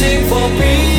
searching for peace.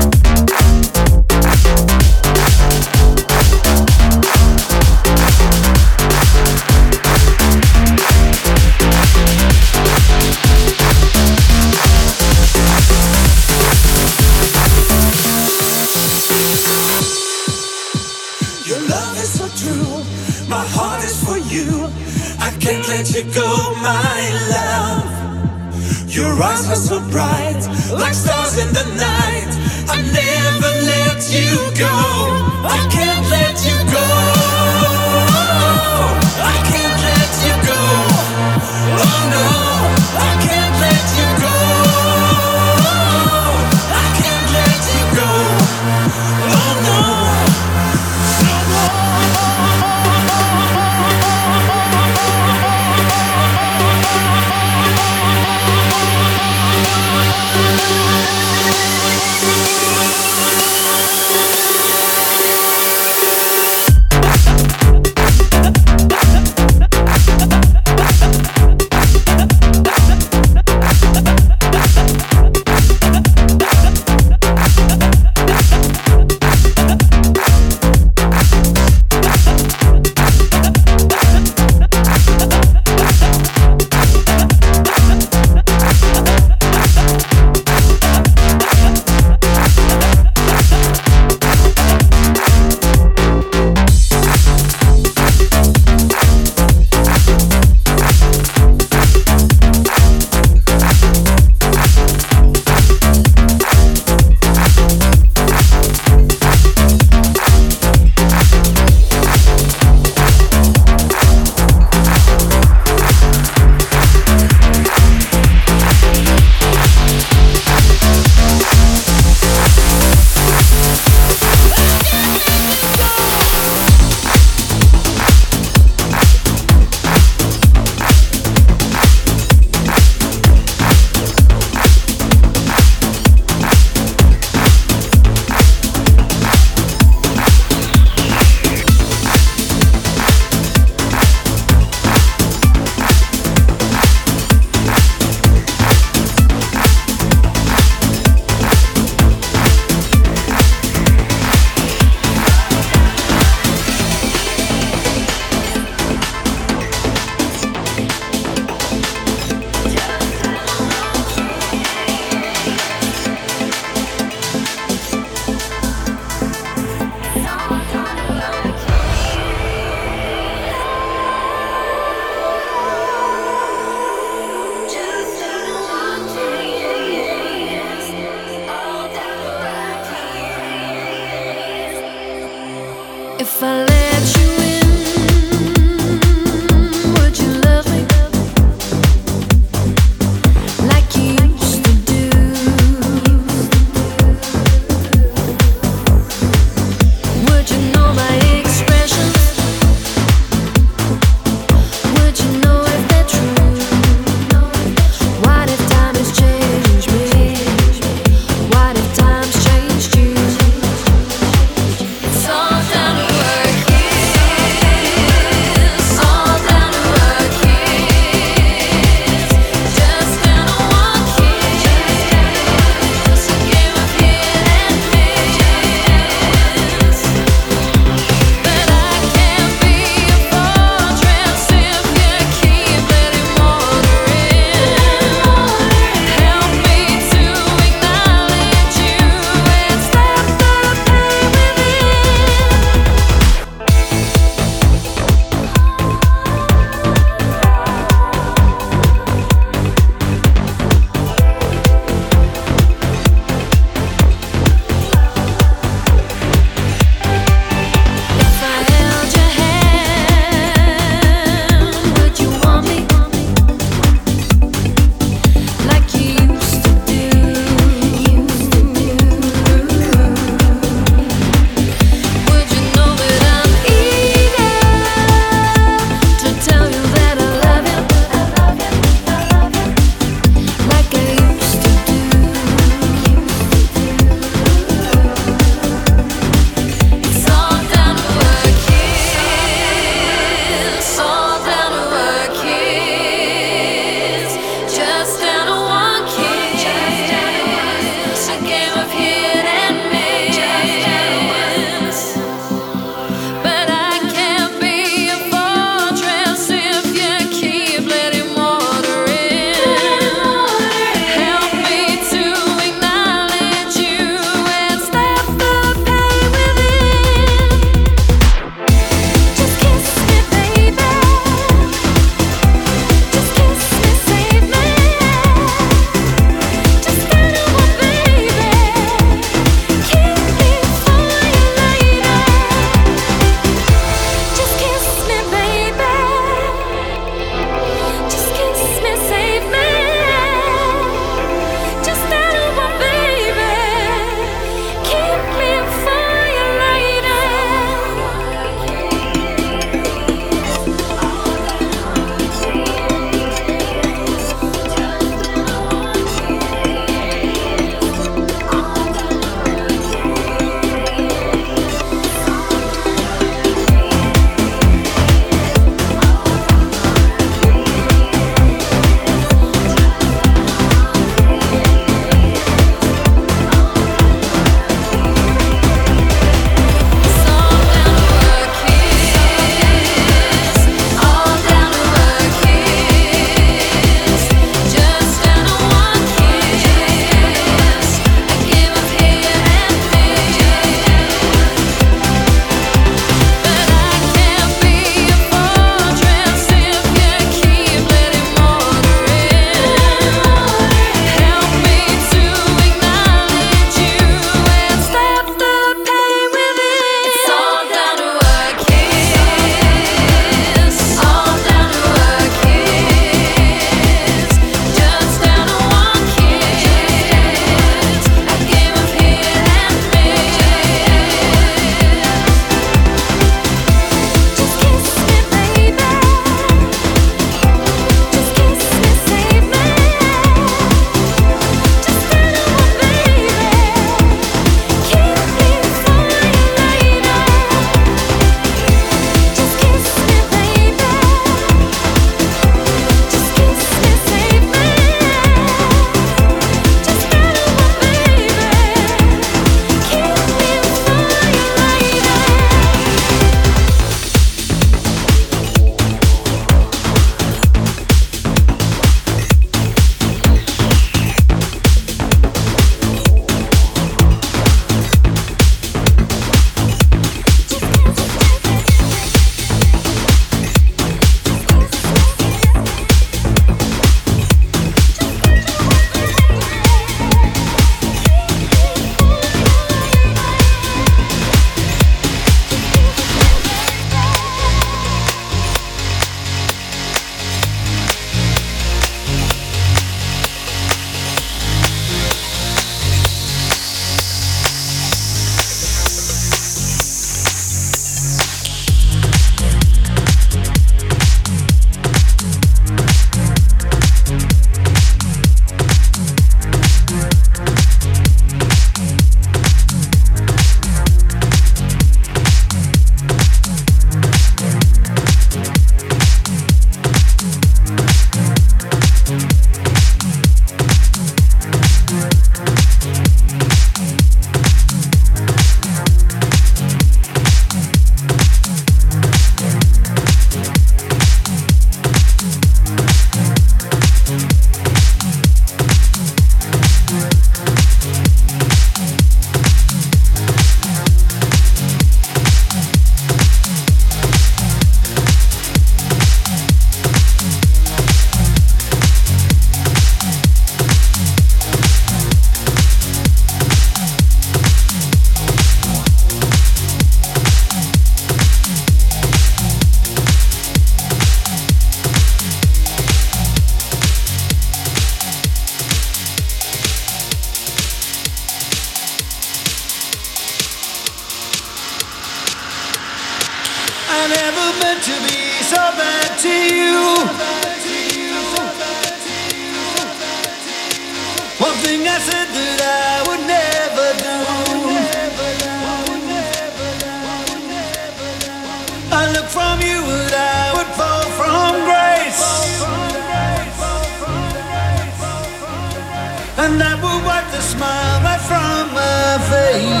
Smile right from my face.